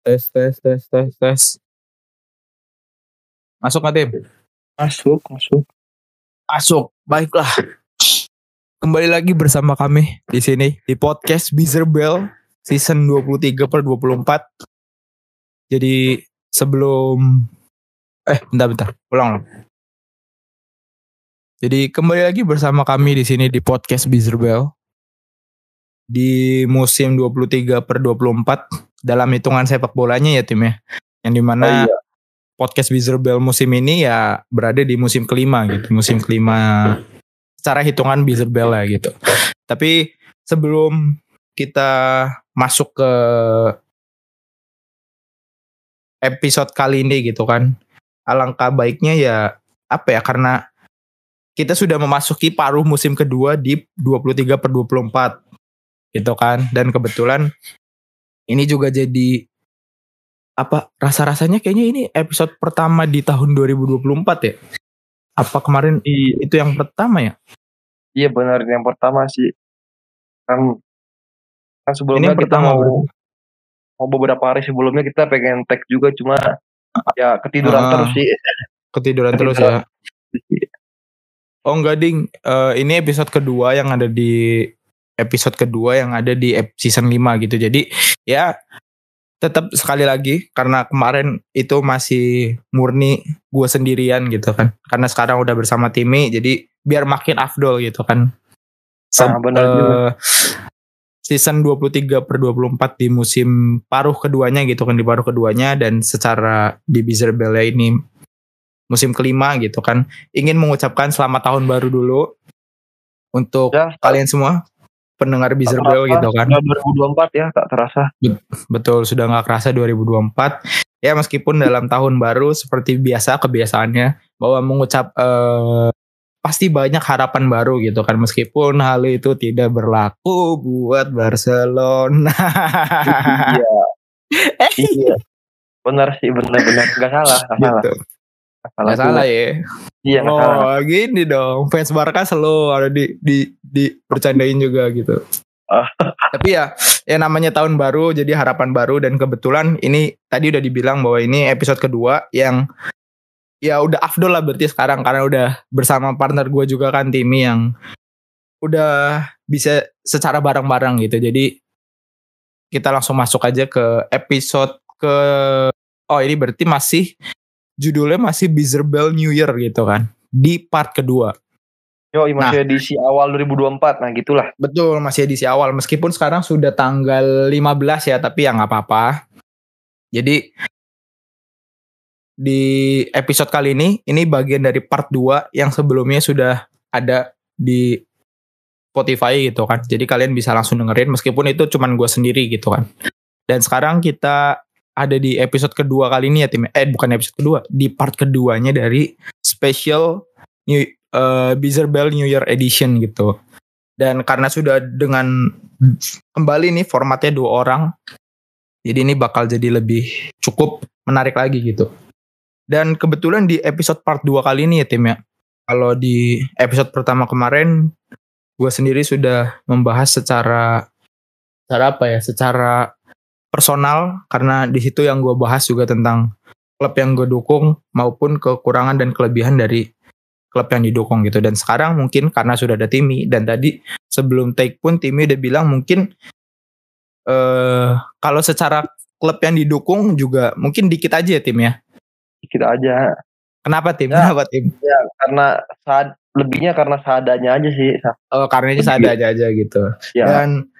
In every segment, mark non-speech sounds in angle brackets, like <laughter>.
Tes, tes, tes, tes, tes. Masuk nggak, Tim? Masuk, masuk. Masuk. Baiklah. Kembali lagi bersama kami di sini di podcast Bizer Bell season 23 per 24. Jadi sebelum eh bentar bentar, ulang ulang. Jadi kembali lagi bersama kami di sini di podcast Bizer Bell di musim 23 per 24 dalam hitungan sepak bolanya ya tim ya. Yang di mana Oh, iya. podcast Bell musim ini ya berada di musim kelima gitu. Musim kelima secara hitungan Bizer Bell ya gitu. Tapi sebelum kita masuk ke episode kali ini gitu kan. Alangkah baiknya ya apa ya karena kita sudah memasuki paruh musim kedua di 23 per 24 gitu kan. Dan kebetulan ini juga jadi apa rasa-rasanya kayaknya ini episode pertama di tahun 2024 ya? Apa kemarin Iya, itu yang pertama ya? Iya benar yang pertama sih. Kan kan sebelumnya kita pertama mau berarti. mau beberapa hari sebelumnya kita pengen tag juga cuma ya ketiduran Ah, terus sih. ketiduran terus ya? Oh enggak ding. Eh, ini episode kedua yang ada di episode kedua yang ada di season 5 gitu. Jadi ya tetap sekali lagi karena kemarin itu masih murni gue sendirian gitu kan. Karena sekarang udah bersama Timi jadi biar makin afdol gitu kan. Se- Ah, benar juga. eh, season 23 per 24 di musim paruh keduanya gitu kan di paruh keduanya. Dan secara di Bizer Bella ini musim kelima gitu kan. Ingin mengucapkan selamat tahun baru dulu untuk Ya, kalian semua pendengar tak Bizer terasa Bell gitu kan sudah 2024 ya, tak terasa. Betul, sudah nggak kerasa 2024. Ya meskipun dalam tahun baru seperti biasa kebiasaannya bahwa mengucap eh, pasti banyak harapan baru gitu kan meskipun hal itu tidak berlaku buat Barcelona. iya, <laughs> iya. Benar sih, benar-benar nggak salah, nggak salah. gitu. Nggak salah, Nggak salah ya. Iya, nggak salah. Oh, gini dong. Fans Barca selalu ada di di di bercandain juga gitu. Ah. Tapi ya, ya namanya tahun baru, jadi harapan baru dan kebetulan ini tadi udah dibilang bahwa ini episode kedua yang ya udah afdol lah berarti sekarang karena udah bersama partner gue juga kan Timi yang udah bisa secara bareng-bareng gitu. Jadi kita langsung masuk aja ke episode ke oh ini berarti masih judulnya masih Bizer Bell New Year gitu kan di part kedua. Yo, Nah. masih edisi awal 2024, nah gitulah. Betul, masih edisi awal. Meskipun sekarang sudah tanggal 15 ya, tapi ya nggak apa-apa. Jadi di episode kali ini, ini bagian dari part 2 yang sebelumnya sudah ada di Spotify gitu kan. Jadi kalian bisa langsung dengerin meskipun itu cuman gue sendiri gitu kan. Dan sekarang kita ada di episode kedua kali ini ya tim. Eh bukan episode kedua, di part keduanya dari special New Bizer Bell New Year Edition gitu. Dan karena sudah dengan kembali nih formatnya dua orang, jadi ini bakal jadi lebih cukup menarik lagi gitu. Dan kebetulan di episode part 2 kali ini ya tim ya. Kalau di episode pertama kemarin gue sendiri sudah membahas secara secara apa ya? Secara personal karena di situ yang gue bahas juga tentang klub yang gue dukung maupun kekurangan dan kelebihan dari klub yang didukung gitu. Dan sekarang mungkin karena sudah ada Timi dan tadi sebelum take pun Timi udah bilang mungkin eh kalau secara klub yang didukung juga mungkin dikit aja ya tim ya. Dikit aja. Kenapa tim? Ya. Kenapa tim? Karena saat lebihnya karena seadanya aja sih. Oh, karena ini sadar aja aja gitu. Ya, Dan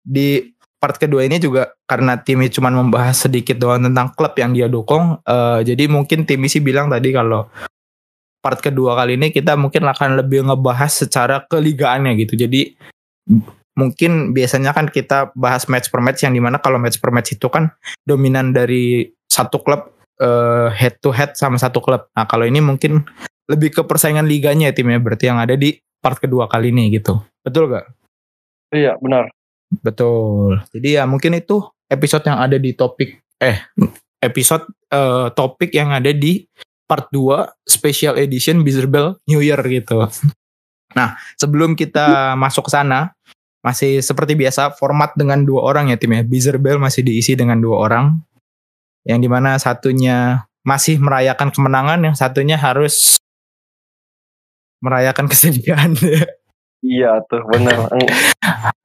di part kedua ini juga karena Timi cuma membahas sedikit doang tentang klub yang dia dukung. eh, jadi mungkin Timi sih bilang tadi kalau part kedua kali ini kita mungkin akan lebih ngebahas secara keligaannya gitu. Jadi mungkin biasanya kan kita bahas match per match yang di mana kalau match per match itu kan dominan dari satu klub eh, head to head sama satu klub. Nah kalau ini mungkin lebih ke persaingan liganya ya timnya berarti yang ada di part kedua kali ini gitu. Betul gak? iya benar. Betul. Jadi ya mungkin itu episode yang ada di topik eh episode eh, topik yang ada di part 2 special edition Bizer Bell New Year gitu. Nah, sebelum kita masuk ke sana, masih seperti biasa format dengan dua orang ya tim ya. Bizer Bell masih diisi dengan dua orang. yang di mana satunya masih merayakan kemenangan, yang satunya harus merayakan <laughs> kesedihan. Iya tuh benar.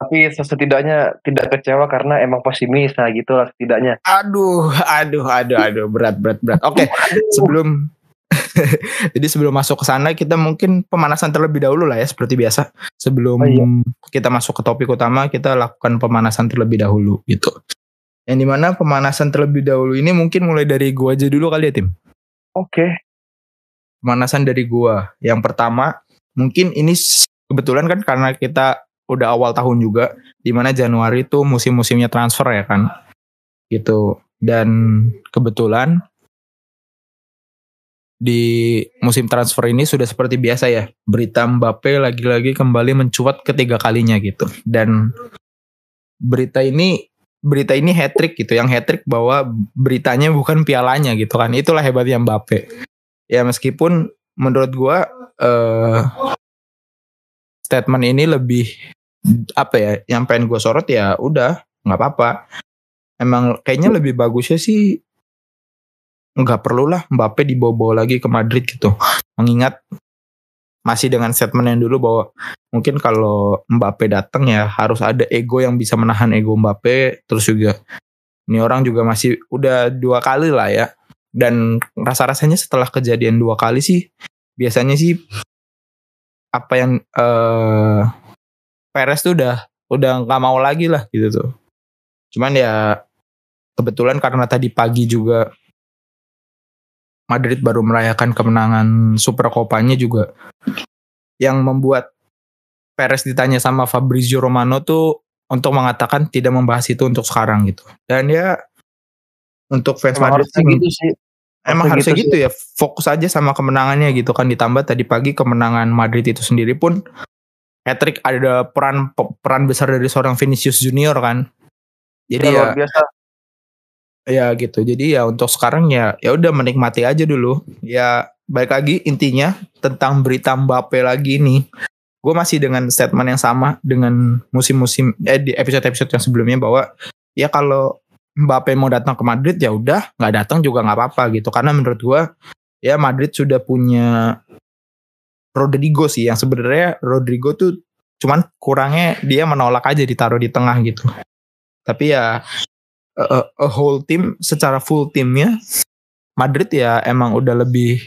Tapi setidaknya tidak kecewa karena emang pesimis nah gitu lah setidaknya. Aduh, aduh, aduh, aduh, berat, berat, berat. Oke, sebelum <laughs> jadi sebelum masuk ke sana kita mungkin pemanasan terlebih dahulu lah ya seperti biasa. Sebelum oh, iya. kita masuk ke topik utama kita lakukan pemanasan terlebih dahulu gitu. Yang di mana pemanasan terlebih dahulu ini mungkin mulai dari gua aja dulu kali ya tim. Oke. Okay. Pemanasan dari gua. Yang pertama mungkin ini kebetulan kan karena kita udah awal tahun juga di mana Januari itu musim-musimnya transfer ya kan. Gitu. Dan kebetulan di musim transfer ini sudah seperti biasa ya berita Mbappe lagi-lagi kembali mencuat ketiga kalinya gitu. Dan berita ini berita ini hat trick gitu yang hat trick bahwa beritanya bukan pialanya gitu kan. Itulah hebatnya Mbappe. Ya meskipun menurut gua eh, statement ini lebih apa ya yang pengen gue sorot ya udah nggak apa-apa. Emang kayaknya lebih bagusnya sih nggak perlu lah Mbappe dibawa-bawa lagi ke Madrid gitu. Mengingat masih dengan statement yang dulu bahwa mungkin kalau Mbappe datang ya harus ada ego yang bisa menahan ego Mbappe. Terus juga ini orang juga masih udah dua kali lah ya. Dan rasa-rasanya setelah kejadian dua kali sih biasanya sih apa yang uh, Perez tuh udah udah nggak mau lagi lah gitu tuh. Cuman ya kebetulan karena tadi pagi juga Madrid baru merayakan kemenangan Super Copanya juga yang membuat Perez ditanya sama Fabrizio Romano tuh untuk mengatakan tidak membahas itu untuk sekarang gitu. Dan ya untuk fans Emang Madrid sih gitu sih. Emang harusnya gitu, gitu ya, fokus aja sama kemenangannya gitu kan ditambah tadi pagi kemenangan Madrid itu sendiri pun Patrick ada peran peran besar dari seorang Vinicius Junior kan. Jadi ya, ya biasa. Ya gitu. Jadi ya untuk sekarang ya ya udah menikmati aja dulu. Ya baik lagi intinya tentang berita Mbappe lagi nih. Gue masih dengan statement yang sama dengan musim-musim eh di episode-episode yang sebelumnya bahwa ya kalau Mbappe mau datang ke Madrid ya udah nggak datang juga nggak apa-apa gitu. Karena menurut gua ya Madrid sudah punya Rodrigo sih yang sebenarnya Rodrigo tuh cuman kurangnya dia menolak aja ditaruh di tengah gitu. Tapi ya a, a whole team secara full timnya Madrid ya emang udah lebih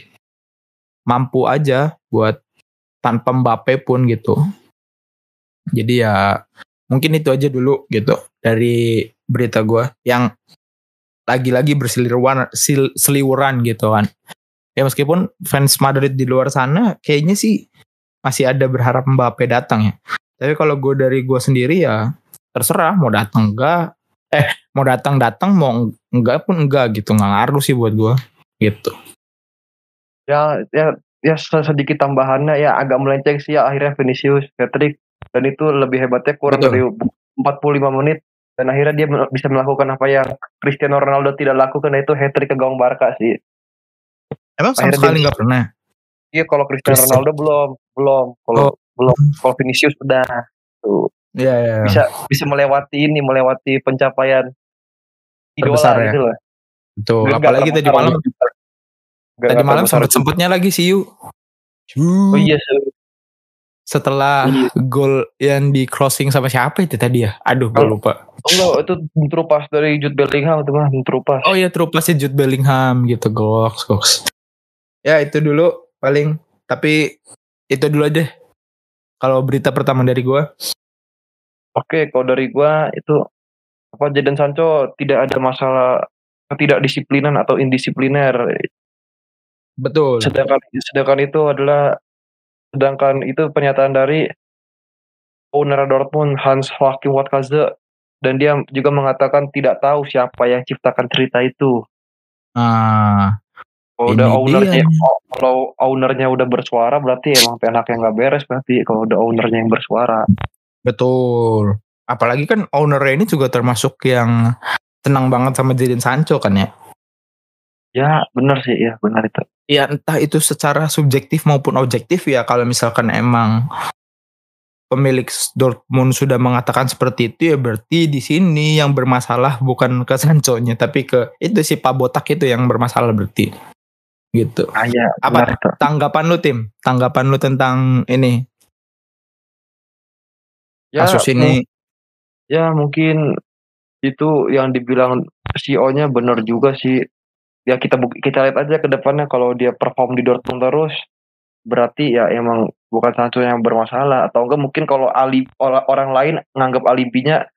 mampu aja buat tanpa Mbappe pun gitu. Jadi ya mungkin itu aja dulu gitu dari berita gue yang lagi-lagi berseliweran seliweran gitu kan. Ya meskipun fans Madrid di luar sana kayaknya sih masih ada berharap Mbappe datang ya. Tapi kalau gue dari gue sendiri ya terserah mau datang enggak. Eh mau datang datang mau enggak pun enggak gitu. Nggak ngaruh sih buat gue gitu. Ya ya ya sedikit tambahannya ya agak melenceng sih ya akhirnya Vinicius Patrick. Dan itu lebih hebatnya kurang Betul. dari 45 menit dan akhirnya dia bisa melakukan apa yang Cristiano Ronaldo tidak lakukan yaitu hat trick ke gawang Barca sih. Emang sama sekali nggak pernah. Iya kalau Cristiano Christian. Ronaldo belum belum kalau oh. belum kalau Vinicius sudah tuh. Iya, iya, Bisa bisa melewati ini melewati pencapaian idola Terbesar, ya? gitu loh. Betul. Gak Apalagi tadi malam. Tadi malam sempat sempatnya lagi sih yuk. Oh iya setelah iya. gol yang di crossing sama siapa itu tadi ya? Aduh, gue lupa. Oh, itu terupas dari Jude Bellingham itu mah, terupas. Oh iya, terupasnya Jude Bellingham gitu, goks, goks. Ya, itu dulu paling tapi itu dulu aja. Kalau berita pertama dari gue. Oke, kalau dari gue itu apa Jadon Sancho tidak ada masalah ketidakdisiplinan atau indisipliner. Betul. Sedangkan sedangkan itu adalah Sedangkan itu pernyataan dari owner Dortmund Hans Joachim Watzke dan dia juga mengatakan tidak tahu siapa yang ciptakan cerita itu. Ah. Kalau udah ownernya, kalau ownernya udah bersuara berarti emang pihak yang nggak beres berarti kalau udah ownernya yang bersuara. Betul. Apalagi kan ownernya ini juga termasuk yang tenang banget sama Jadon Sancho kan ya. Ya benar sih ya benar itu. Ya entah itu secara subjektif maupun objektif ya kalau misalkan emang pemilik Dortmund sudah mengatakan seperti itu ya berarti di sini yang bermasalah bukan ke Sancho-nya tapi ke itu si Pak Botak itu yang bermasalah berarti gitu. Ah, ya, Apa tanggapan lu tim? Tanggapan lu tentang ini? Ya, kasus ini? Ya mungkin itu yang dibilang CEO-nya benar juga sih. Ya kita kita lihat aja ke depannya. Kalau dia perform di Dortmund terus berarti ya emang bukan Sancho yang bermasalah. Atau enggak mungkin kalau ali orang lain nganggap alibinya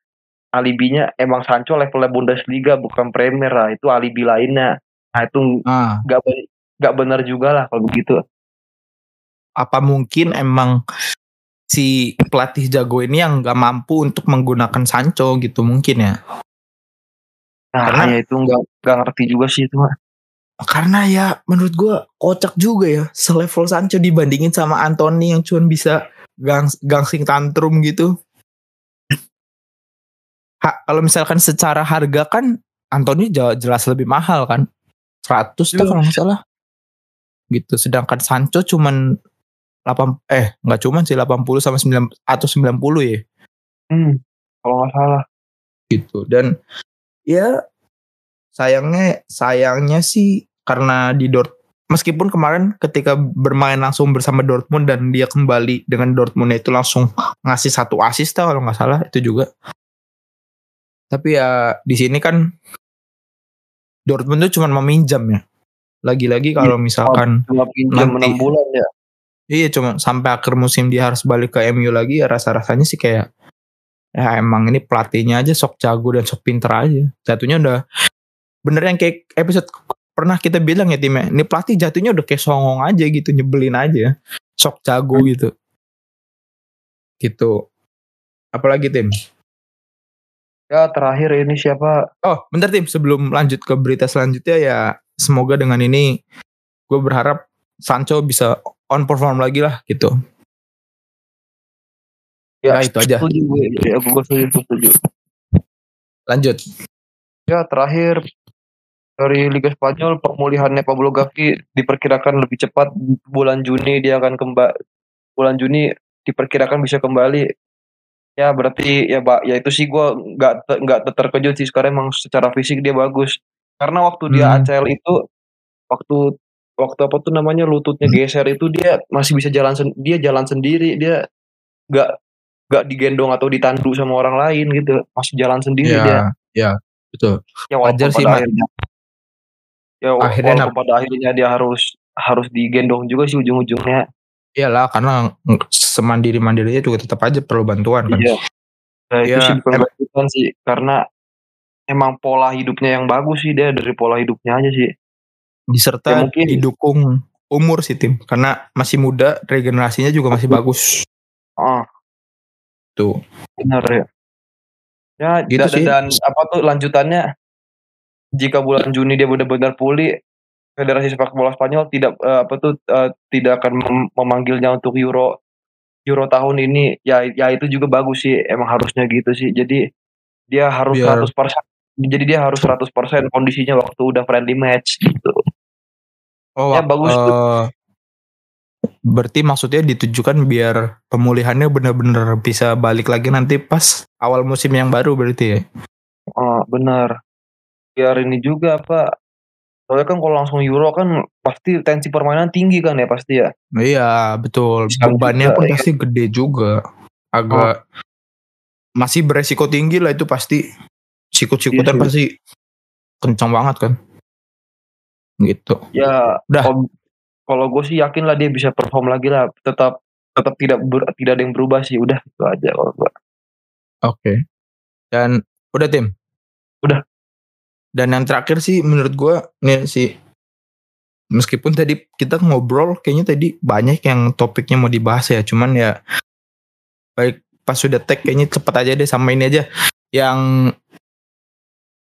alibinya emang Sancho levelnya Bundesliga bukan Premier. Lah itu alibi lainnya. Nah itu ah. nggak ah. nggak benar juga lah kalau begitu. Apa mungkin emang si pelatih jago ini yang nggak mampu untuk menggunakan Sancho gitu mungkin ya nah karena ya itu nggak nggak ngerti juga sih itu mah karena ya menurut gue kocak juga ya selevel Sancho dibandingin sama Anthony yang cuma bisa gang gangsing tantrum gitu. Ha, kalau misalkan secara harga kan Anthony jelas lebih mahal kan. 100 tuh kalau nggak salah. Gitu. Sedangkan Sancho cuman 8 eh nggak cuman sih 80 sama 9 atau 90 ya. Hmm, kalau nggak salah. Gitu. Dan ya sayangnya sayangnya sih karena di Dort meskipun kemarin ketika bermain langsung bersama Dortmund dan dia kembali dengan Dortmund itu langsung ngasih satu assist kalau nggak salah itu juga. Tapi ya di sini kan Dortmund itu cuma meminjam ya. Lagi-lagi kalau iya, misalkan cuma pinjam nanti, bulan ya. Iya cuma sampai akhir musim dia harus balik ke MU lagi ya rasa-rasanya sih kayak ya emang ini pelatihnya aja sok jago dan sok pinter aja. Jatuhnya udah bener yang kayak episode pernah kita bilang ya timnya ini pelatih jatuhnya udah kayak songong aja gitu nyebelin aja. Sok jago gitu. Gitu. Apalagi tim? Ya terakhir ini siapa? Oh bentar tim. Sebelum lanjut ke berita selanjutnya ya semoga dengan ini gue berharap Sancho bisa on perform lagi lah gitu ya, ya itu aja. ya, gue. Setuju, setuju. lanjut. Ya terakhir. Dari Liga Spanyol pemulihannya Pablo Gavi diperkirakan lebih cepat bulan Juni dia akan kembali bulan Juni diperkirakan bisa kembali. Ya berarti ya pak ya itu sih gue nggak nggak terkejut sih. Sekarang emang secara fisik dia bagus. Karena waktu dia hmm. ACL itu waktu waktu apa tuh namanya lututnya geser itu dia masih bisa jalan dia jalan sendiri. Dia nggak nggak digendong atau ditandu sama orang lain gitu masih jalan sendiri ya, dia. ya betul. Ya wajar sih akhirnya ya akhirnya pada akhirnya dia harus harus digendong juga sih ujung-ujungnya. Iyalah karena semandiri mandirinya juga tetap aja perlu bantuan kan. Iya. Nah, itu ya, sih bukan sih karena emang pola hidupnya yang bagus sih dia dari pola hidupnya aja sih. Diserta ya, mungkin didukung umur sih tim. Karena masih muda regenerasinya juga masih bagus. Oh tuh benar ya ya gitu dan, sih. dan apa tuh lanjutannya jika bulan Juni dia benar-benar pulih Federasi Sepak Bola Spanyol tidak uh, apa tuh uh, tidak akan mem memanggilnya untuk Euro Euro tahun ini ya ya itu juga bagus sih emang harusnya gitu sih jadi dia harus Biar... 100% jadi dia harus 100% kondisinya waktu udah friendly match gitu. Oh, ya bagus uh, tuh. Berarti maksudnya ditujukan biar pemulihannya benar-benar bisa balik lagi nanti pas awal musim yang baru berarti ya. Oh, benar. Biar ini juga apa soalnya kan kalau langsung Euro kan pasti tensi permainan tinggi kan ya pasti ya? Iya betul. Bebannya pun ya. pasti gede juga. Agak oh. masih beresiko tinggi lah itu pasti. Sikut-sikutan iya, pasti kencang banget kan? Gitu. Ya udah kalau gue sih yakin lah dia bisa perform lagi lah. Tetap tetap tidak ber, tidak ada yang berubah sih. Udah itu aja kalau gue oke. Okay. dan udah tim? Udah. Dan yang terakhir sih menurut gue nih sih meskipun tadi kita ngobrol kayaknya tadi banyak yang topiknya mau dibahas ya. Cuman ya baik pas sudah tag kayaknya cepet aja deh sama ini aja. Yang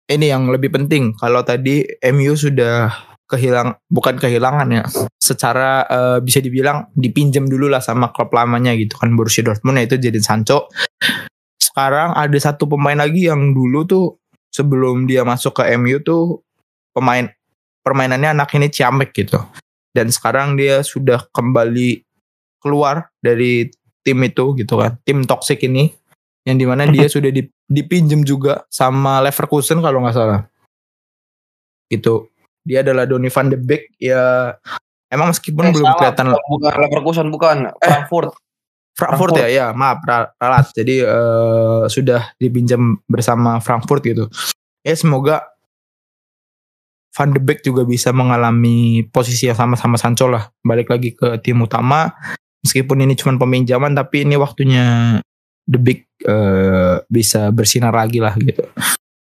ini yang lebih penting. Kalau tadi MU sudah kehilang bukan kehilangan ya. Secara uh, bisa dibilang dipinjam dulu lah sama klub lamanya gitu kan Borussia Dortmund. Itu jadi Sancho. Sekarang ada satu pemain lagi yang dulu tuh sebelum dia masuk ke MU tuh pemain permainannya anak ini ciamik gitu. Dan sekarang dia sudah kembali keluar dari tim itu gitu kan. Tim toxic ini yang di mana dia <laughs> sudah dipinjem juga sama Leverkusen kalau nggak salah. Gitu dia adalah Donny van de Beek. Ya emang meskipun eh, belum salah, kelihatan bukan Leverkusen bukan. Eh, Frankfurt. Frankfurt, Frankfurt. Ya ya maaf ralat. Jadi uh, sudah dipinjam bersama Frankfurt gitu. Ya semoga Van de Beek juga bisa mengalami posisi yang sama sama Sancho lah. Balik lagi ke tim utama. Meskipun ini cuma peminjaman tapi ini waktunya The Big uh, bisa bersinar lagi lah gitu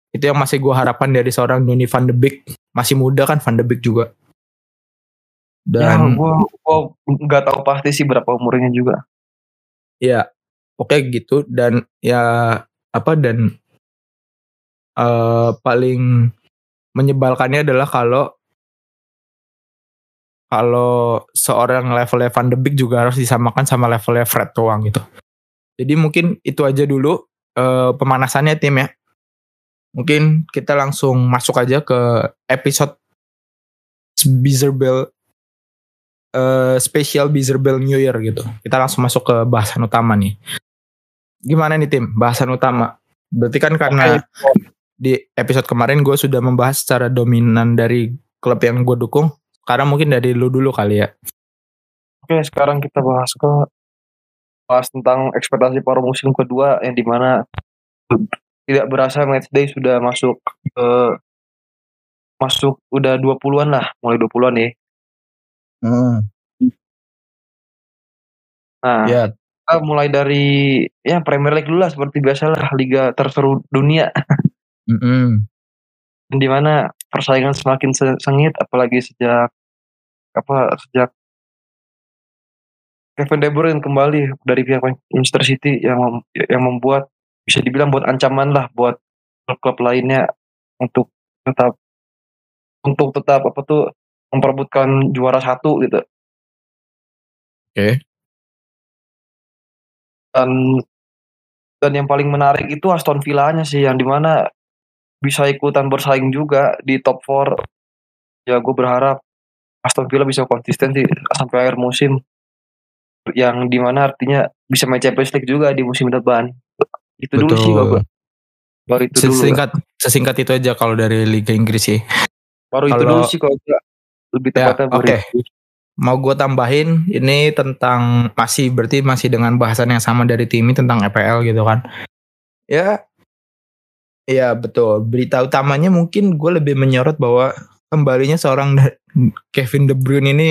itu yang masih gue harapkan dari seorang Donny Van de Beek masih muda kan Van de Beek juga dan ya, gue nggak tahu pasti sih berapa umurnya juga ya oke okay, gitu dan ya apa dan uh, paling menyebalkannya adalah kalau kalau seorang levelnya Van de Beek juga harus disamakan sama levelnya Fred doang gitu. Jadi mungkin itu aja dulu uh, pemanasannya tim ya. Mungkin kita langsung masuk aja ke episode Bizerbel uh, special Bizerbel New Year gitu. Kita langsung masuk ke bahasan utama nih. Gimana nih tim? Bahasan utama. Berarti kan karena okay di episode kemarin gue sudah membahas secara dominan dari klub yang gue dukung. Sekarang mungkin dari lu dulu kali ya. Oke, sekarang kita bahas ke bahas tentang ekspektasi paruh musim kedua yang di mana tidak berasa matchday sudah masuk ke masuk udah 20-an lah, mulai 20-an ya. Hmm. Nah, ya. kita mulai dari ya Premier League dulu lah seperti biasa lah liga terseru dunia. <laughs> Mm -hmm. Di mana persaingan semakin sengit apalagi sejak apa sejak Kevin De Bruyne kembali dari pihak Manchester City yang yang membuat bisa dibilang buat ancaman lah buat klub-klub lainnya untuk tetap untuk tetap apa tuh memperebutkan juara satu gitu. Oke. Okay. Dan dan yang paling menarik itu Aston Villa-nya sih yang di mana bisa ikutan bersaing juga di top 4 ya gue berharap Aston Villa bisa konsisten sih sampai akhir musim yang di mana artinya bisa main Champions League juga di musim depan itu Betul. dulu sih gue baru itu sesingkat dulu sesingkat itu aja kalau dari Liga Inggris sih baru kalau, itu dulu sih kalau lebih ya, tepatnya ya, oke okay. mau gue tambahin ini tentang masih berarti masih dengan bahasan yang sama dari tim ini tentang EPL gitu kan ya Iya betul. Berita utamanya mungkin gue lebih menyorot bahwa kembalinya seorang Kevin De Bruyne ini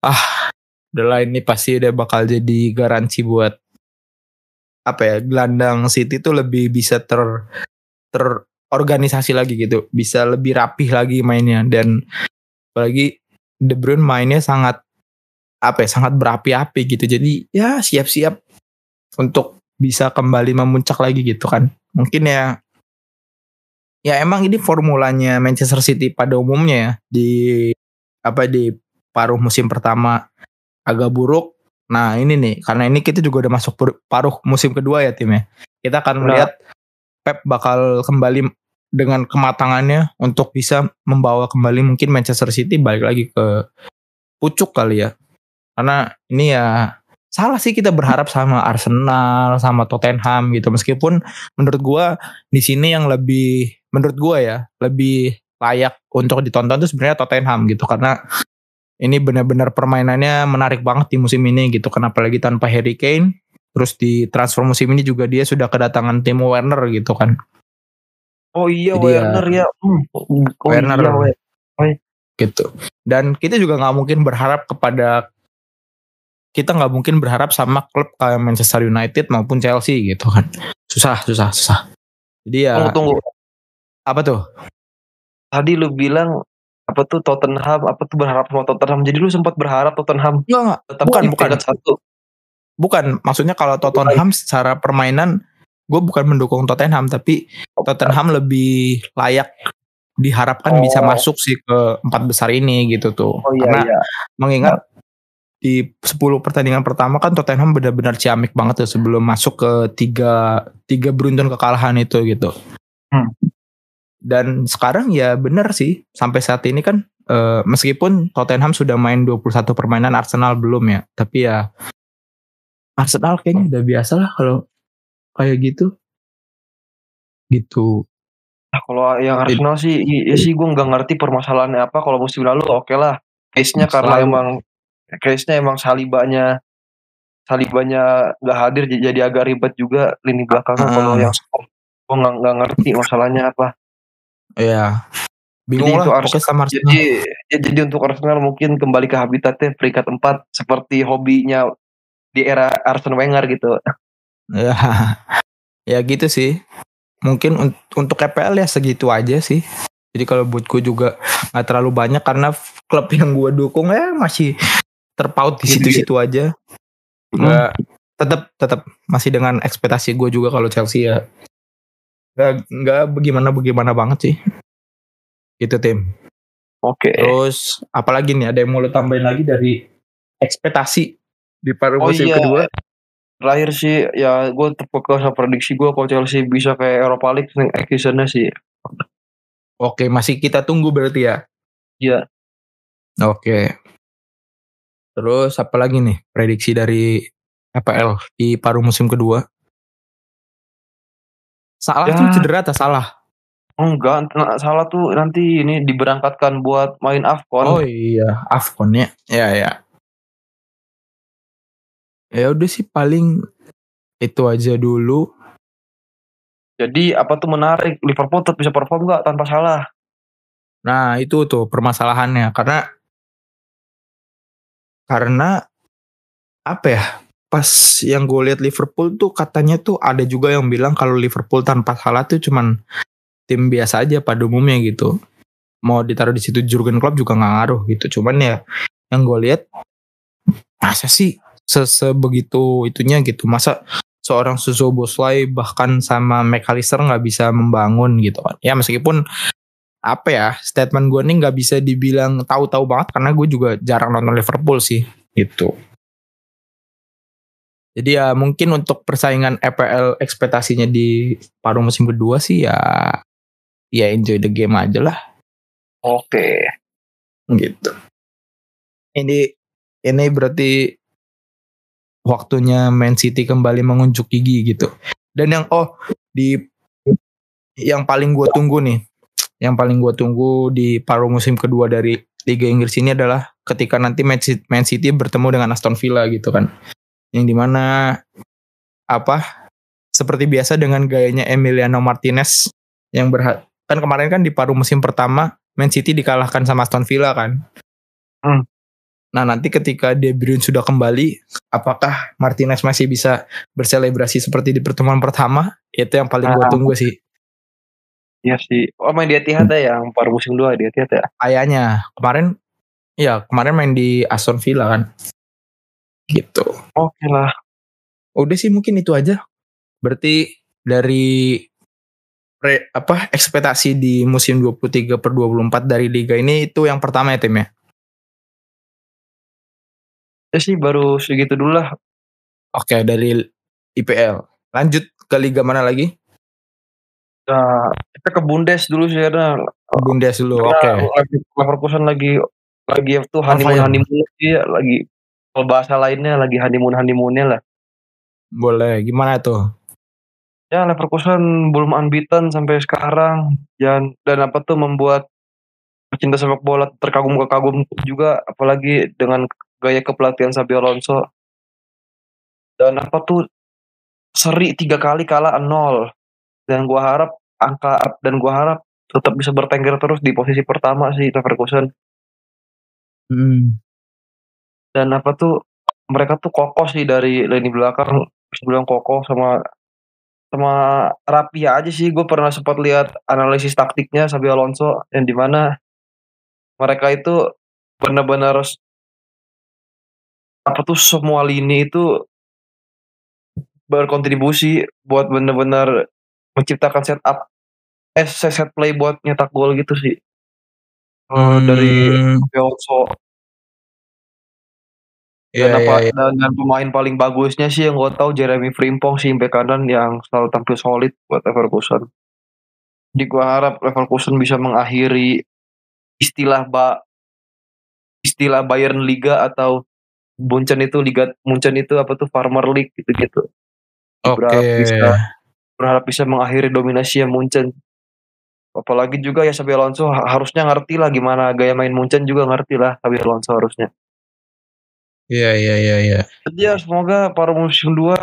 ah udah lah ini pasti udah bakal jadi garansi buat apa ya gelandang City tuh lebih bisa ter terorganisasi lagi gitu, bisa lebih rapih lagi mainnya dan apalagi De Bruyne mainnya sangat apa ya sangat berapi-api gitu. Jadi ya siap-siap untuk bisa kembali memuncak lagi gitu kan. Mungkin ya ya emang ini formulanya Manchester City pada umumnya ya di apa di paruh musim pertama agak buruk. Nah ini nih karena ini kita juga udah masuk paruh musim kedua ya timnya. Kita akan melihat Pep bakal kembali dengan kematangannya untuk bisa membawa kembali mungkin Manchester City balik lagi ke pucuk kali ya. Karena ini ya salah sih kita berharap sama Arsenal sama Tottenham gitu meskipun menurut gua di sini yang lebih menurut gua ya lebih layak untuk ditonton tuh sebenarnya Tottenham gitu karena ini benar-benar permainannya menarik banget di musim ini gitu kenapa lagi tanpa Harry Kane terus di transfer musim ini juga dia sudah kedatangan Timo Werner gitu kan oh iya Jadi Werner ya, ya. Hmm. Oh, Werner iya, oh, iya. gitu dan kita juga nggak mungkin berharap kepada kita nggak mungkin berharap sama klub kayak Manchester United maupun Chelsea gitu kan. Susah, susah, susah. Jadi ya. Tunggu, tunggu. Apa tuh? Tadi lu bilang apa tuh Tottenham, apa tuh berharap sama Tottenham. Jadi lu sempat berharap Tottenham enggak, enggak. tetap bukan, bukan. satu. Bukan, maksudnya kalau Tottenham secara permainan gue bukan mendukung Tottenham tapi Tottenham lebih layak diharapkan oh. bisa masuk sih ke empat besar ini gitu tuh. Oh, iya, Karena iya. mengingat di 10 pertandingan pertama kan Tottenham benar-benar ciamik banget tuh sebelum masuk ke tiga tiga beruntun kekalahan itu gitu. Hmm. Dan sekarang ya benar sih sampai saat ini kan uh, meskipun Tottenham sudah main 21 permainan Arsenal belum ya, tapi ya Arsenal kayaknya udah biasa lah kalau kayak gitu. Gitu. Nah, kalau yang Arsenal sih, ya sih gue nggak ngerti permasalahannya apa. Kalau musim lalu oke okay lah. Case-nya karena emang case-nya emang salibanya salibanya nggak hadir jadi agak ribet juga lini belakangnya. Uh. Kalau yang gue nggak ngerti masalahnya apa. Iya. Bingung jadi lah Arsenal, sama Arsenal. Jadi, ya, jadi untuk Arsenal mungkin kembali ke habitatnya peringkat 4 seperti hobinya di era Arsene Wenger gitu. Ya, ya gitu sih. Mungkin un untuk EPL ya segitu aja sih. Jadi kalau buat gue juga nggak terlalu banyak karena klub <laughs> yang gue dukung ya masih terpaut di situ-situ aja. Nggak tetap tetap masih dengan ekspektasi gue juga kalau Chelsea ya nggak nggak bagaimana bagaimana banget sih. Itu tim. Oke. Okay. terus apalagi nih ada yang mau lo tambahin lagi dari ekspektasi di paruh oh, musim iya. kedua? Terakhir sih ya gue terpukul sama prediksi gue kalau Chelsea bisa kayak Europa League seasonnya sih. Oke masih kita tunggu berarti ya? Iya. Oke. Terus apa lagi nih prediksi dari FPL di paruh musim kedua Salah ya. tuh cedera atau salah? Enggak, salah tuh nanti ini diberangkatkan buat main Afcon. Oh iya, Afcon ya. Ya ya. Ya udah sih paling itu aja dulu. Jadi apa tuh menarik Liverpool tetap bisa perform nggak tanpa salah? Nah itu tuh permasalahannya karena karena apa ya pas yang gue lihat Liverpool tuh katanya tuh ada juga yang bilang kalau Liverpool tanpa salah tuh cuman tim biasa aja pada umumnya gitu. Mau ditaruh di situ Jurgen Klopp juga nggak ngaruh gitu. Cuman ya yang gue lihat masa sih sebegitu itunya gitu. Masa seorang Suso Bosley bahkan sama McAllister nggak bisa membangun gitu kan. Ya meskipun apa ya statement gue nih nggak bisa dibilang tahu-tahu banget karena gue juga jarang nonton Liverpool sih gitu. Jadi ya mungkin untuk persaingan EPL ekspektasinya di paruh musim kedua sih ya ya enjoy the game aja lah. Oke. Gitu. Ini ini berarti waktunya Man City kembali mengunjuk gigi gitu. Dan yang oh di yang paling gue tunggu nih, yang paling gue tunggu di paruh musim kedua dari Liga Inggris ini adalah ketika nanti Man City bertemu dengan Aston Villa gitu kan yang di mana apa seperti biasa dengan gayanya Emiliano Martinez yang berhak kan kemarin kan di paruh musim pertama Man City dikalahkan sama Aston Villa kan. Hmm. Nah nanti ketika De Bruyne sudah kembali, apakah Martinez masih bisa berselebrasi seperti di pertemuan pertama? Itu yang paling gue ah. tunggu sih. Iya sih. Oh main di Etihad ya yang paruh musim dua di Etihad ya? Kayaknya kemarin, ya kemarin main di Aston Villa kan gitu. Oke lah. Udah sih mungkin itu aja. Berarti dari pre, apa ekspektasi di musim 23 per 24 dari liga ini itu yang pertama ya tim ya? Ya sih baru segitu dulu lah. Oke dari IPL. Lanjut ke liga mana lagi? Nah, kita ke Bundes dulu sih ada. Bundes dulu, oke. Okay. Leverkusen lagi lagi tuh honeymoon honeymoon sih lagi kalau bahasa lainnya lagi honeymoon honeymoonnya lah. Boleh, gimana tuh? Ya Leverkusen belum unbeaten sampai sekarang dan dan apa tuh membuat pecinta sepak bola terkagum-kagum juga apalagi dengan gaya kepelatihan Xabi Alonso. Dan apa tuh seri tiga kali kalah nol dan gua harap angka dan gua harap tetap bisa bertengger terus di posisi pertama sih Leverkusen. Hmm dan apa tuh mereka tuh kokoh sih dari lini belakang. Sebelum kokoh sama sama rapi aja sih. Gue pernah sempat lihat analisis taktiknya Sabi Alonso yang di mana mereka itu benar-benar apa tuh semua lini itu berkontribusi buat benar-benar menciptakan setup eh set play buat nyetak gol gitu sih. Hmm. dari Alonso dan yeah, apa yeah, yeah. dan, pemain paling bagusnya sih yang gue tahu Jeremy Frimpong sih bek kanan yang selalu tampil solid buat Leverkusen. Jadi gue harap Leverkusen bisa mengakhiri istilah ba istilah Bayern Liga atau Munchen itu liga Munchen itu apa tuh Farmer League gitu-gitu. Oke. Berharap bisa berharap bisa mengakhiri dominasi yang Munchen. Apalagi juga ya Xabi Alonso harusnya ngerti lah gimana gaya main Munchen juga ngerti lah Xabi Alonso harusnya. Iya iya iya iya. Jadi ya semoga para musim 2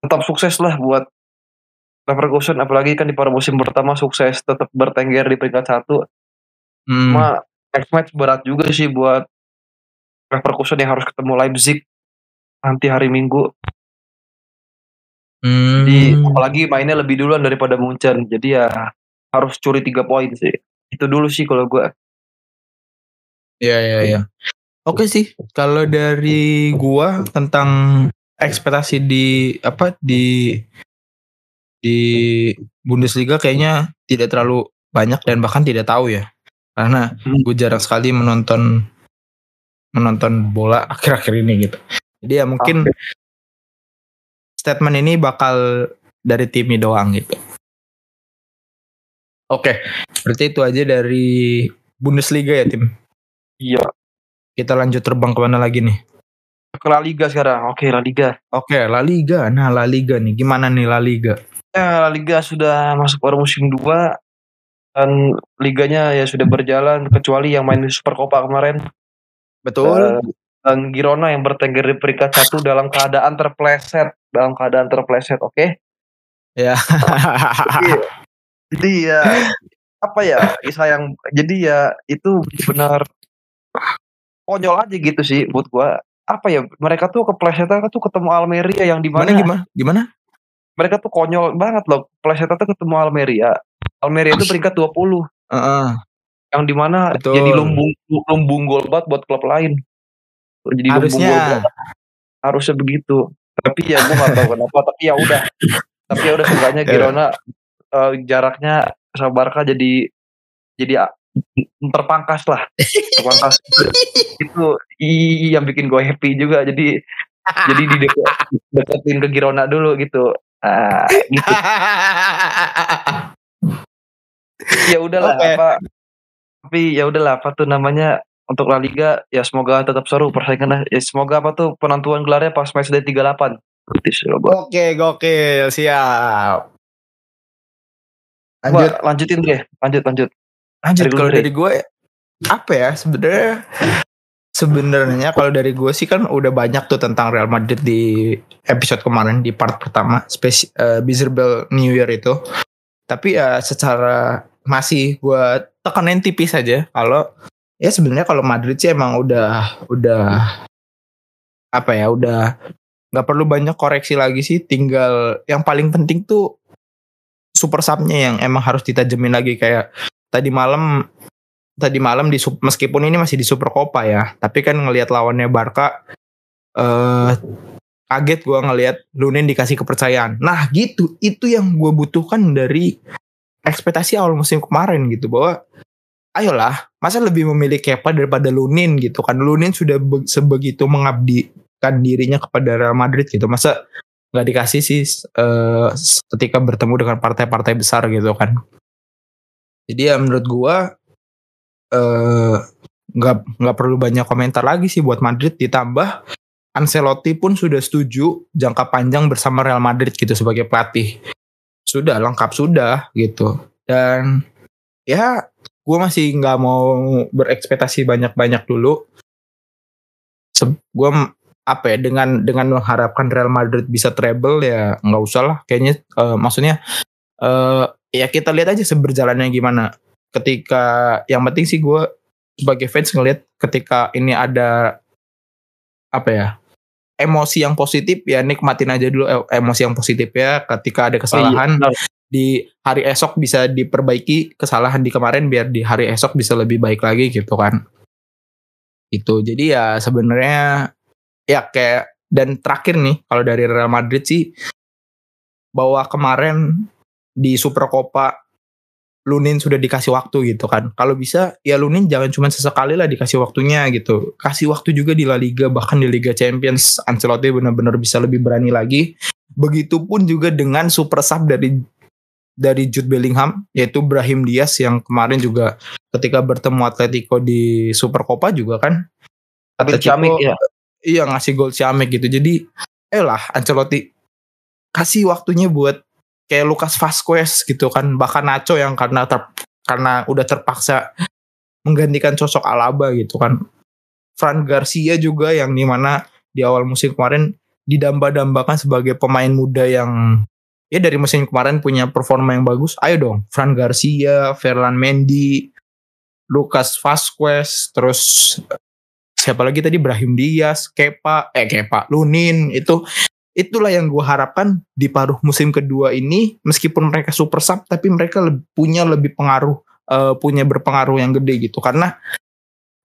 tetap sukses lah buat Leverkusen apalagi kan di paruh musim pertama sukses tetap bertengger di peringkat satu. Hmm. Cuma next match berat juga sih buat Leverkusen yang harus ketemu Leipzig nanti hari Minggu. Hmm. Di apalagi mainnya lebih duluan daripada Munchen. Jadi ya harus curi tiga poin sih. Itu dulu sih kalau gue. Iya iya iya. Oke sih, kalau dari gua tentang ekspektasi di apa di di Bundesliga kayaknya tidak terlalu banyak dan bahkan tidak tahu ya. Karena Hmm. gue jarang sekali menonton menonton bola <laughs> akhir-akhir ini gitu. Jadi ya mungkin statement ini bakal dari tim ini doang gitu. Oke berarti itu aja dari Bundesliga ya tim? Iya. Kita lanjut terbang ke mana lagi nih? Ke La Liga sekarang. Oke, La Liga. oke La Liga. Nah La Liga nih. Gimana nih La Liga? Ya, La Liga sudah masuk pada musim 2 dan liganya ya sudah berjalan kecuali yang main di Super Copa kemarin. Betul. Eh, dan Girona yang bertengger di peringkat satu dalam keadaan terpleset. Dalam keadaan terpleset oke? Ya. Iya. jadi ya apa ya kisah yang jadi ya itu benar konyol aja gitu sih buat gua. Apa ya mereka tuh keplesetan tuh ketemu Almeria yang di mana? gimana? Gimana? Mereka tuh konyol banget loh. Plesetan tuh ketemu Almeria. Almeria itu peringkat 20 Heeh. yang di mana jadi lumbung lumbung gol banget buat klub lain. Jadi lumbung Harusnya. gol harusnya begitu. Tapi ya gua nggak tahu kenapa tapi ya udah. Tapi ya udah seenggaknya <laughs> Ya. Girona eh, jaraknya sama Barca jadi jadi terpangkas lah terpangkas. Itu i- yang bikin gue happy juga. Jadi jadi di deketin ke Girona dulu gitu. Ah, gitu. <laughs> Ya udahlah Oke. apa tapi ya udahlah apa tuh namanya untuk La Liga ya semoga tetap seru persaingan ya semoga apa tuh penentuan gelarnya pas match day 38 Berarti sih lo, Bang. Oke, gokil, siap. Wah, Lanjut, lanjutin deh lanjut lanjut lanjut. dari Kalau dulu deh. dari gue, apa ya sebenarnya? Sebenarnya kalau dari gue sih kan udah banyak tuh tentang Real Madrid di episode kemarin di part pertama, spesi eh, Miserable New Year itu. Tapi ya secara masih gue tekanin tipis saja kalau ya sebenarnya kalau Madrid sih emang udah udah apa ya udah nggak perlu banyak koreksi lagi sih tinggal yang paling penting tuh super subnya yang emang harus ditajemin lagi kayak tadi malam tadi malam di meskipun ini masih di Super Copa ya tapi kan ngelihat lawannya Barca eh kaget gua ngelihat Lunin dikasih kepercayaan. Nah gitu. Itu yang gue butuhkan dari ekspektasi awal musim kemarin gitu bahwa ayolah masa lebih memilih Kepa daripada Lunin gitu kan? Lunin sudah be- sebegitu mengabdikan dirinya kepada Real Madrid gitu. Masa nggak dikasih sih eh, ketika bertemu dengan partai-partai besar gitu kan jadi ya menurut gua eh nggak nggak perlu banyak komentar lagi sih buat Madrid. Ditambah Ancelotti pun sudah setuju jangka panjang bersama Real Madrid gitu sebagai pelatih. Sudah lengkap sudah gitu. Dan ya gue masih nggak mau berekspektasi banyak-banyak dulu. Gue apa ya dengan dengan mengharapkan Real Madrid bisa treble ya nggak usah lah kayaknya. Eh, maksudnya eh ya kita lihat aja seberjalannya gimana. Ketika yang penting sih gue sebagai fans ngelihat ketika ini ada apa ya emosi yang positif ya nikmatin aja dulu eh, emosi yang positif ya. Ketika ada kesalahan Iya, benar. di hari esok bisa diperbaiki kesalahan di kemarin biar di hari esok bisa lebih baik lagi gitu kan. Itu jadi ya sebenarnya ya kayak dan terakhir nih kalau dari Real Madrid sih bahwa kemarin di Super Copa Lunin sudah dikasih waktu gitu kan. Kalau bisa ya Lunin jangan cuma sesekali lah dikasih waktunya gitu. Kasih waktu juga di La Liga bahkan di Liga Champions Ancelotti benar-benar bisa lebih berani lagi. Begitupun juga dengan super sub dari dari Jude Bellingham yaitu Brahim Diaz yang kemarin juga ketika bertemu Atletico di Super Copa juga kan Atletico Ciamik ya iya ngasih gol Ciamik gitu. Jadi eh lah Ancelotti kasih waktunya buat kayak Lucas Vasquez gitu kan bahkan Nacho yang karena ter, karena udah terpaksa menggantikan sosok Alaba gitu kan. Fran Garcia juga yang di mana di awal musim kemarin didamba-dambakan sebagai pemain muda yang ya dari musim kemarin punya performa yang bagus. Ayo dong, Fran Garcia, Ferland Mendy, Lucas Vasquez, terus siapa lagi tadi Brahim Diaz, Kepa, eh Kepa, Lunin itu itulah yang gue harapkan di paruh musim kedua ini meskipun mereka super sub tapi mereka le punya lebih pengaruh uh, punya berpengaruh yang gede gitu. Karena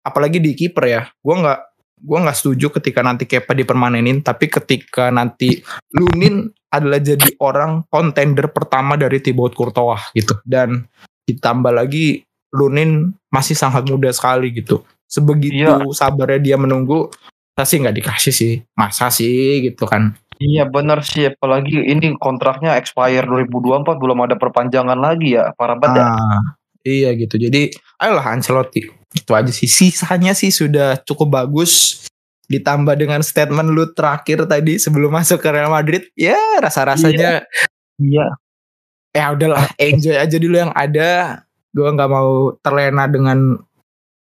apalagi di kiper ya gue nggak gue nggak setuju ketika nanti Kepa dipermanenin tapi ketika nanti Lunin adalah jadi orang kontender pertama dari Thibaut Courtois gitu. Dan ditambah lagi Lunin masih sangat muda sekali gitu. Sebegitu iya. sabarnya dia menunggu saya nggak dikasih sih. Masa sih gitu kan iya benar sih. Apalagi ini kontraknya expire 2024 belum ada perpanjangan lagi ya. Para banget ya. ah, iya gitu. Jadi ayolah Ancelotti. Itu aja sih. Sisanya sih sudah cukup bagus. Ditambah dengan statement lu terakhir tadi sebelum masuk ke Real Madrid ya rasa rasanya iya, iya. ya udahlah enjoy aja dulu yang ada. Gue nggak mau terlena dengan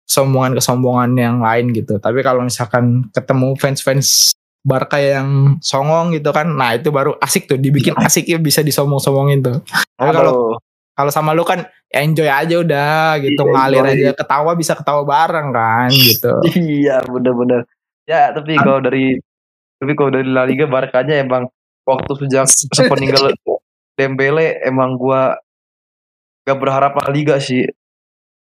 kesombongan-kesombongan yang lain gitu. Tapi kalau misalkan ketemu fans-fans Barca yang songong gitu kan, nah itu baru asik tuh, dibikin iya. asik ya bisa disombong-sombongin tuh. Tapi kalau kalau sama lu kan enjoy aja udah gitu, iya, ngalir aja, ketawa bisa ketawa bareng kan gitu. <laughs> Iya, bener-bener. Ya, tapi kalau dari tapi kalau dari La Liga Barkanya emang waktu sejak <laughs> sepeninggal Dembele emang gua gak berharap La Liga sih.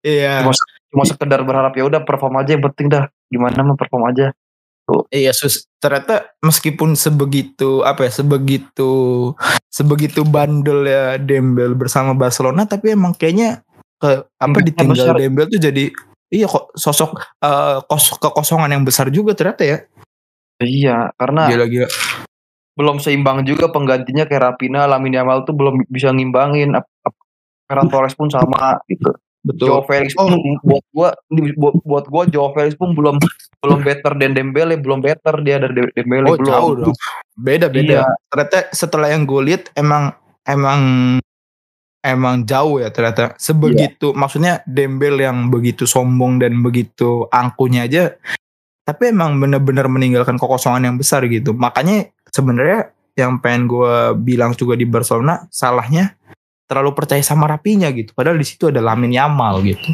Iya cuma sekedar berharap ya udah perform aja yang penting dah gimana mau perform aja tuh iya sus ternyata meskipun sebegitu apa ya sebegitu sebegitu bandel ya Dembel bersama Barcelona tapi emang kayaknya ke apa Enggak ditinggal besar. Dembel tuh jadi iya kok sosok uh, kos kekosongan yang besar juga ternyata ya. Iya karena gila gila. belum seimbang juga penggantinya kayak Rapina Lamine Yamal tuh belum bisa ngimbangin Ferran Torres pun sama gitu Betul. Joe Felix pun oh. buat gua buat, buat gua Joe Felix pun belum belum better dan Dembele, belum better dia dari Dembele oh, belum. jauh dong. Beda beda. Iya. Ternyata setelah yang gue lihat emang emang emang jauh ya ternyata. Sebegitu iya. maksudnya Dembele yang begitu sombong dan begitu angkuhnya aja tapi emang bener-bener meninggalkan kekosongan yang besar gitu. Makanya sebenarnya yang pengen gue bilang juga di Barcelona salahnya terlalu percaya sama rapinya gitu. Padahal di situ ada Lamin Yamal gitu.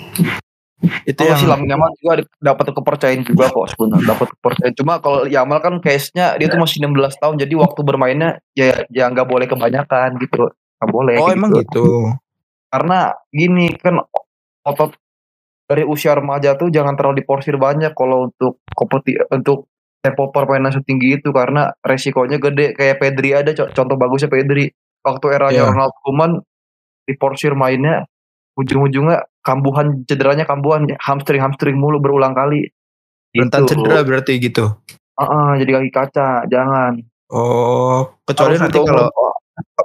Itu yang si Lamin Yamal juga dapat kepercayaan juga kok sebenarnya. Dapat kepercayaan. Cuma kalau Yamal kan case-nya dia tuh masih 16 tahun jadi waktu bermainnya ya ya nggak boleh kebanyakan gitu. Nggak boleh. Oh, gitu. emang gitu. Karena gini kan otot dari usia remaja tuh jangan terlalu diporsir banyak kalau untuk kompeti untuk tempo permainan setinggi itu karena resikonya gede kayak Pedri ada contoh bagusnya Pedri waktu eranya yeah. Ronald Koeman diporsir mainnya ujung-ujungnya kambuhan cederanya kambuhan hamstring hamstring mulu berulang kali. Rentan gitu. cedera berarti gitu? Uh -uh, jadi kaki kaca jangan. Oh kecuali nanti kalau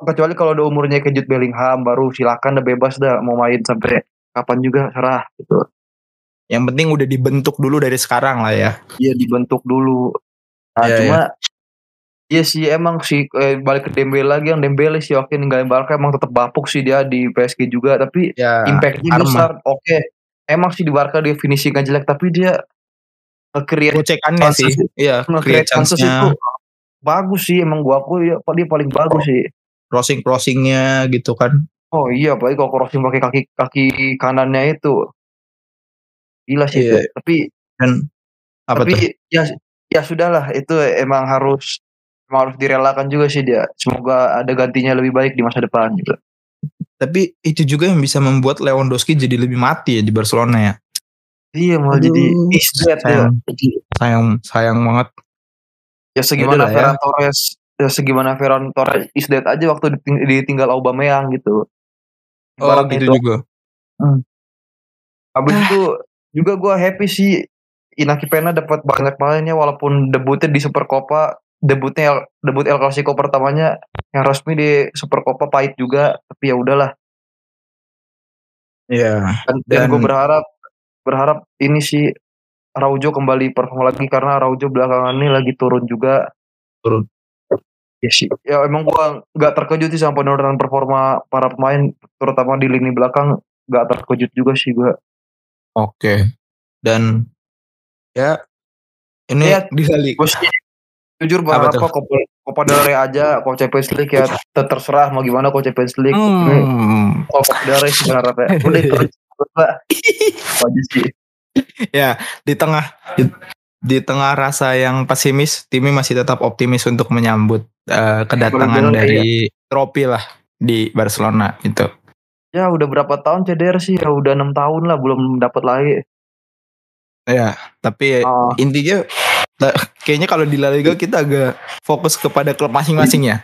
kecuali kalau udah umurnya kejut Bellingham baru silakan udah bebas dah mau main sampai kapan juga serah gitu. Yang penting udah dibentuk dulu dari sekarang lah ya. Iya dibentuk dulu. Nah yeah, cuma yeah. Iya sih emang sih eh, balik ke Dembele lagi yang Dembele sih oke ninggalin Barca emang tetap bapuk sih dia di PSG juga tapi ya, impactnya besar oke. Emang sih di Barca dia finishing jelek tapi dia nge-create Gocekannya sih iya nge-create itu bagus sih emang gua aku ya dia paling bagus sih. Crossing crossingnya gitu kan. Oh iya apalagi kalau crossing pakai kaki kaki kanannya itu. Gila sih iya. itu tapi dan apa tapi tuh? ya ya sudahlah itu emang harus harus direlakan juga sih dia. Semoga ada gantinya lebih baik di masa depan juga. Tapi itu juga yang bisa membuat Lewandowski jadi lebih mati ya di Barcelona ya. Iya malah jadi sayang, ya. sayang sayang banget. Ya segimana ya Ferran ya. Torres ya segimana Ferran Torres is dead aja waktu ditinggal Aubameyang gitu. Oh gitu itu. juga. Hmm. Habis ah. itu juga gue happy sih Inaki Pena dapat banyak mainnya walaupun debutnya di Super Copa debutnya debut El Clasico pertamanya yang resmi di Super Copa pahit juga tapi ya udahlah Iya. Dan, dan, dan gue berharap berharap ini sih Araujo kembali perform lagi karena Araujo belakangan ini lagi turun juga. Turun. Ya sih, ya emang gua nggak terkejut sih sama penurunan performa para pemain, terutama di lini belakang nggak terkejut juga sih gua. Oke. Dan ya ini Ya, di sih jujur berharap kok Copa, del Rey aja, kalau Champions League ya ter- terserah mau gimana kalau Champions League. Hmm. Copa del Rey sih berharap ya. Udah <laughs> itu aja, aja sih. ya di tengah di, di tengah rasa yang pesimis, Timi masih tetap optimis untuk menyambut eh, kedatangan dari trofi lah di Barcelona itu. Ya udah berapa tahun CDR sih? Ya udah enam tahun lah belum dapat lagi. Ya, tapi Ah. intinya ta- kayaknya kalau di La Liga kita agak fokus kepada klub masing-masing ya.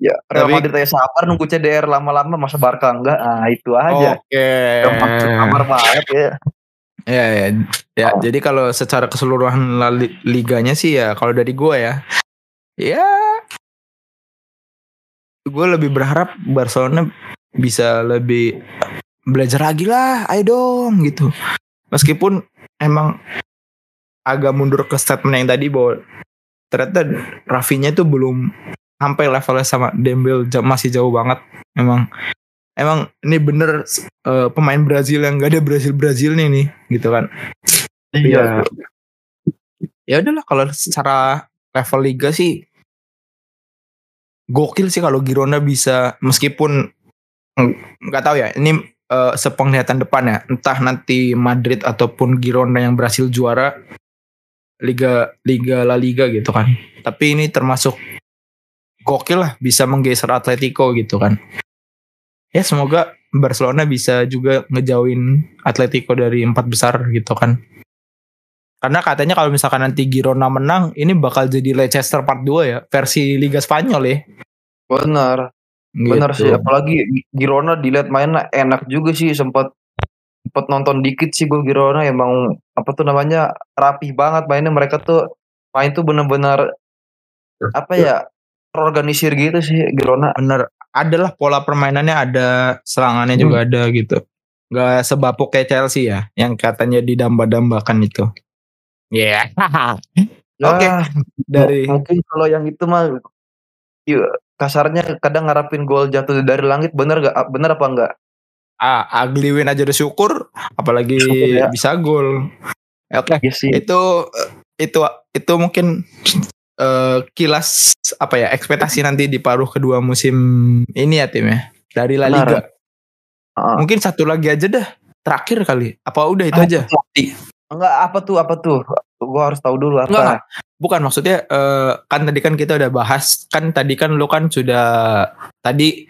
Ya, Real Tapi- Madrid aja sabar nunggu CDR lama-lama masa Barca enggak. Ah, itu aja. Oke. Sabar banget ya. Ya, ya, ya. Oh. Jadi kalau secara keseluruhan La Li- liganya sih ya, kalau dari gua ya, ya, gue lebih berharap Barcelona bisa lebih belajar lagi lah, ayo dong gitu. Meskipun emang agak mundur ke statement yang tadi bahwa ternyata Rafinya itu belum sampai levelnya sama Dembele jauh- masih jauh banget. Emang emang ini bener eh, pemain Brazil yang gak ada Brazil Brazilnya nih gitu kan. Iya. Ya udahlah kalau secara level liga sih gokil sih kalau Girona bisa meskipun mm, nggak tahu ya ini eh, sepenglihatan depan ya entah nanti Madrid ataupun Girona yang berhasil juara liga liga La Liga gitu kan tapi ini termasuk gokil lah bisa menggeser Atletico gitu kan ya semoga Barcelona bisa juga ngejauhin Atletico dari empat besar gitu kan karena katanya kalau misalkan nanti Girona menang ini bakal jadi Leicester part 2 ya versi Liga Spanyol ya Benar. Gitu. Benar sih, apalagi Girona dilihat mainnya enak juga sih sempat sempat nonton dikit sih gue Girona emang apa tuh namanya rapih banget mainnya mereka tuh main tuh bener-bener apa ya terorganisir gitu sih Girona. bener adalah pola permainannya ada serangannya Hmm. juga ada gitu nggak sebapuk kayak Chelsea ya yang katanya didamba-dambakan itu ya Ya, <laughs> Oke. dari mungkin kalau yang itu mah kasarnya kadang ngarapin gol jatuh dari langit bener gak bener apa enggak? Ah ugly win aja udah syukur apalagi Syukur ya. bisa gol oke Iya sih. itu itu itu mungkin eh, kilas apa ya ekspektasi nanti di paruh kedua musim ini ya tim ya dari La. Liga Ah. mungkin satu lagi aja dah terakhir kali apa udah itu Ah, aja Enggak apa tuh apa tuh? Gua harus tahu dulu apa. Enggak, bukan maksudnya eh, kan tadi kan kita udah bahas kan tadi kan lu kan sudah tadi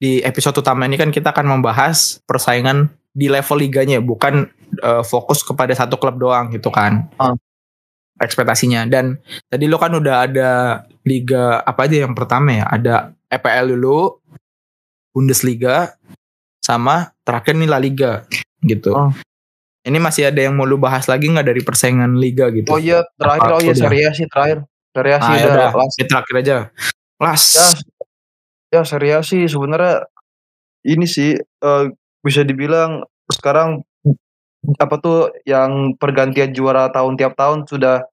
di episode utama ini kan kita akan membahas persaingan di level liganya bukan eh, fokus kepada satu klub doang gitu kan Ah. ekspektasinya dan tadi lu kan udah ada liga apa aja yang pertama ya ada EPL dulu Bundesliga sama terakhir nih La Liga gitu Oh. ini masih ada yang mau lu bahas lagi nggak dari persaingan liga gitu Oh iya terakhir Apa? oh iya Udah. Sih terakhir. Sih Ah, udah last. Ini terakhir aja. Las. Ya, ya Serie A sih sebenarnya ini sih eh, bisa dibilang sekarang apa tuh yang pergantian juara tahun tiap tahun sudah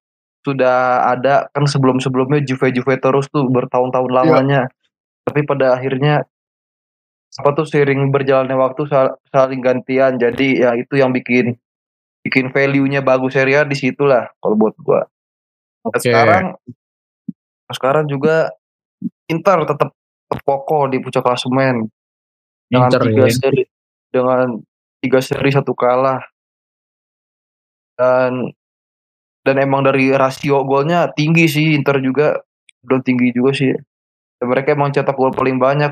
sudah ada. Kan sebelum sebelumnya Juve Juve terus tuh bertahun-tahun lamanya. Tapi pada akhirnya apa tuh seiring berjalannya waktu sal- saling gantian. Jadi ya itu yang bikin bikin value-nya bagus Serie A di situ lah kalau buat gua. Oke. sekarang sekarang juga Inter tetap kokoh di puncak klasemen. Dengan Inter tiga ya. seri dengan tiga seri satu kalah. Dan dan emang dari rasio golnya tinggi sih Inter juga. Udah tinggi juga sih. Dan mereka emang cetak gol paling banyak.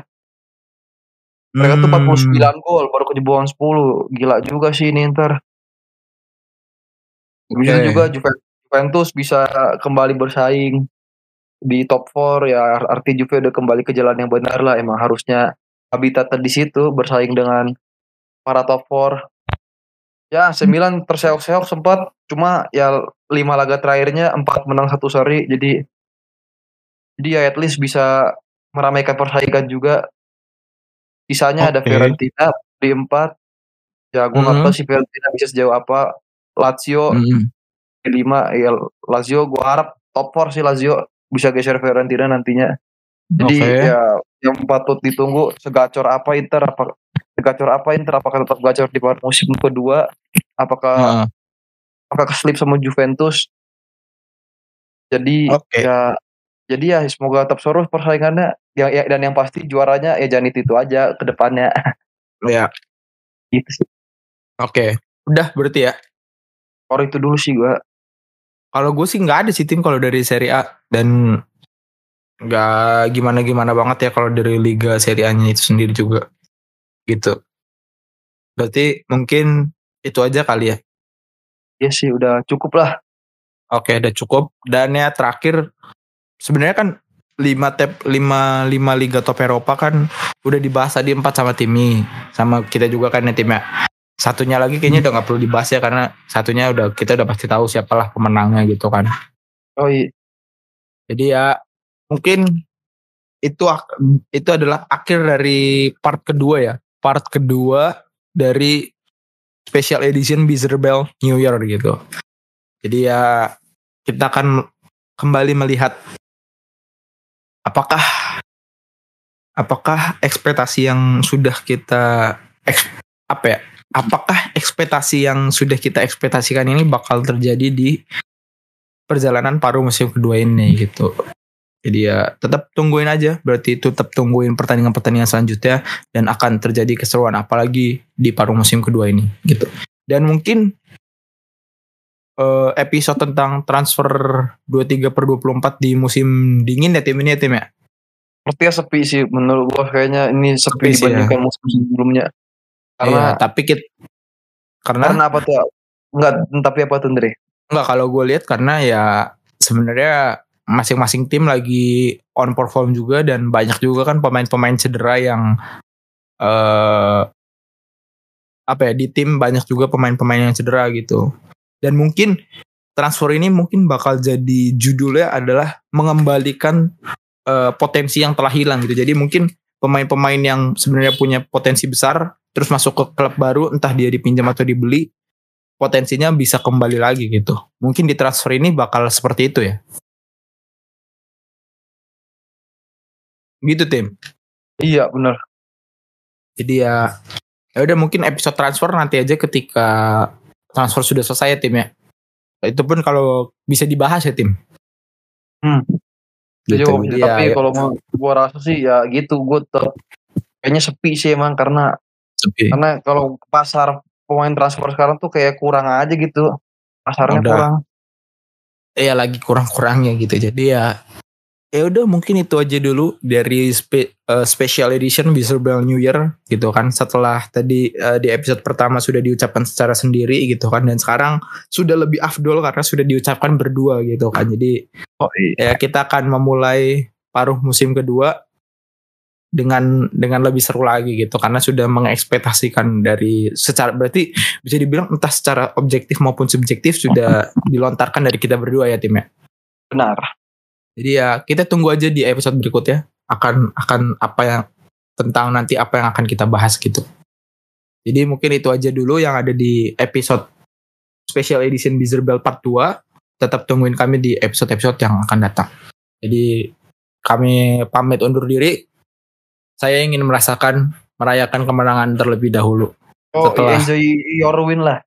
Mereka tuh Hmm. 49 gol baru kejebolan 10 gila juga sih ini Inter. Bisa juga Juve- Juventus bisa kembali bersaing di top 4 ya arti Juve udah kembali ke jalan yang benar lah. Emang harusnya habitatnya di situ bersaing dengan para top 4 ya AC Milan terseok-seok sempat cuma ya lima laga terakhirnya empat menang satu seri. Jadi jadi ya at least bisa meramaikan persaingan juga. Sisanya ada Oke. Fiorentina di empat. Ya gue nggak Mhm. tahu si Fiorentina bisa sejauh apa. Lazio Hmm. lima. Ya Lazio gue harap top 4 sih Lazio bisa geser Fiorentina nantinya. Jadi Oke. ya yang patut ditunggu segacor apa Inter apa segacor apa Inter apakah tetap gacor di musim kedua apakah Heeh. apakah slip sama Juventus jadi Oke. ya jadi ya semoga tetap seru persaingannya yang ya, dan yang pasti juaranya ya Janit itu aja ke depannya <laughs> Ya, gitu sih. oke. Udah berarti ya. Kalau itu dulu sih gua Kalau gue sih nggak ada sih tim kalau dari Serie A dan nggak gimana-gimana banget ya kalau dari Liga Serie A-nya itu sendiri juga gitu. Berarti mungkin itu aja kali ya. ya sih udah cukup lah. Oke, udah cukup. Dan ya terakhir sebenarnya kan 5 tab 5 5 liga top Eropa kan udah dibahas tadi 4 sama Timi sama kita juga kan ya timnya. Satunya lagi kayaknya udah nggak perlu dibahas ya karena satunya udah kita udah pasti tahu siapalah pemenangnya gitu kan. Oh iya. Jadi ya mungkin itu itu adalah akhir dari part kedua ya. Part kedua dari special edition Beezer Bell New Year gitu. Jadi ya kita akan kembali melihat apakah apakah ekspektasi yang sudah kita eks- apa ya? Apakah ekspektasi yang sudah kita ekspektasikan ini bakal terjadi di perjalanan paruh musim kedua ini gitu. Jadi ya tetap tungguin aja. Berarti tetap tungguin pertandingan-pertandingan selanjutnya dan akan terjadi keseruan apalagi di paruh musim kedua ini gitu. Dan mungkin eh, episode tentang transfer 23 per 24 di musim dingin ya tim ini ya tim ya. Sepertinya sepi sih menurut gua kayaknya ini sepi, Sepi ya. dibandingkan musim sebelumnya. Iya, Karena tapi kita karena karena apa tuh? Enggak, tapi apa tuh Andre? Enggak kalau gue lihat karena ya sebenarnya masing-masing tim lagi on perform juga dan banyak juga kan pemain-pemain cedera yang eh apa ya di tim banyak juga pemain-pemain yang cedera gitu. Dan mungkin transfer ini mungkin bakal jadi judulnya adalah mengembalikan eh, potensi yang telah hilang gitu. Jadi mungkin pemain-pemain yang sebenarnya punya potensi besar terus masuk ke klub baru entah dia dipinjam atau dibeli potensinya bisa kembali lagi gitu. Mungkin di transfer ini bakal seperti itu ya. Gitu tim. Iya benar. Jadi ya ya udah mungkin episode transfer nanti aja ketika transfer sudah selesai ya tim ya. Itu pun kalau bisa dibahas ya tim. Hmm. Gitu. Jadi, Jadi tapi ya, kalau mau gua rasa sih ya gitu tetap kayaknya sepi sih emang karena sepi. karena kalau pasar pemain transfer sekarang tuh kayak kurang aja gitu. Pasarnya Udah. kurang. ya lagi kurang-kurangnya gitu. Jadi ya ya udah mungkin itu aja dulu dari spe- eh, special edition Bell New Year gitu kan setelah tadi eh, di episode pertama sudah diucapkan secara sendiri gitu kan dan sekarang sudah lebih afdol karena sudah diucapkan berdua gitu kan jadi Oh iya. ya kita akan memulai paruh musim kedua dengan dengan lebih seru lagi gitu karena sudah mengekspektasikan dari secara berarti bisa dibilang entah secara objektif maupun subjektif sudah <laughs> dilontarkan dari kita berdua ya tim ya Benar. jadi ya kita tunggu aja di episode berikutnya akan akan apa yang tentang nanti apa yang akan kita bahas gitu. Jadi mungkin itu aja dulu yang ada di episode special edition Beezer Bell Part 2. Tetap tungguin kami di episode-episode yang akan datang. Jadi kami pamit undur diri. Saya ingin merasakan merayakan kemenangan terlebih dahulu. Oh Setelah- enjoy your win lah.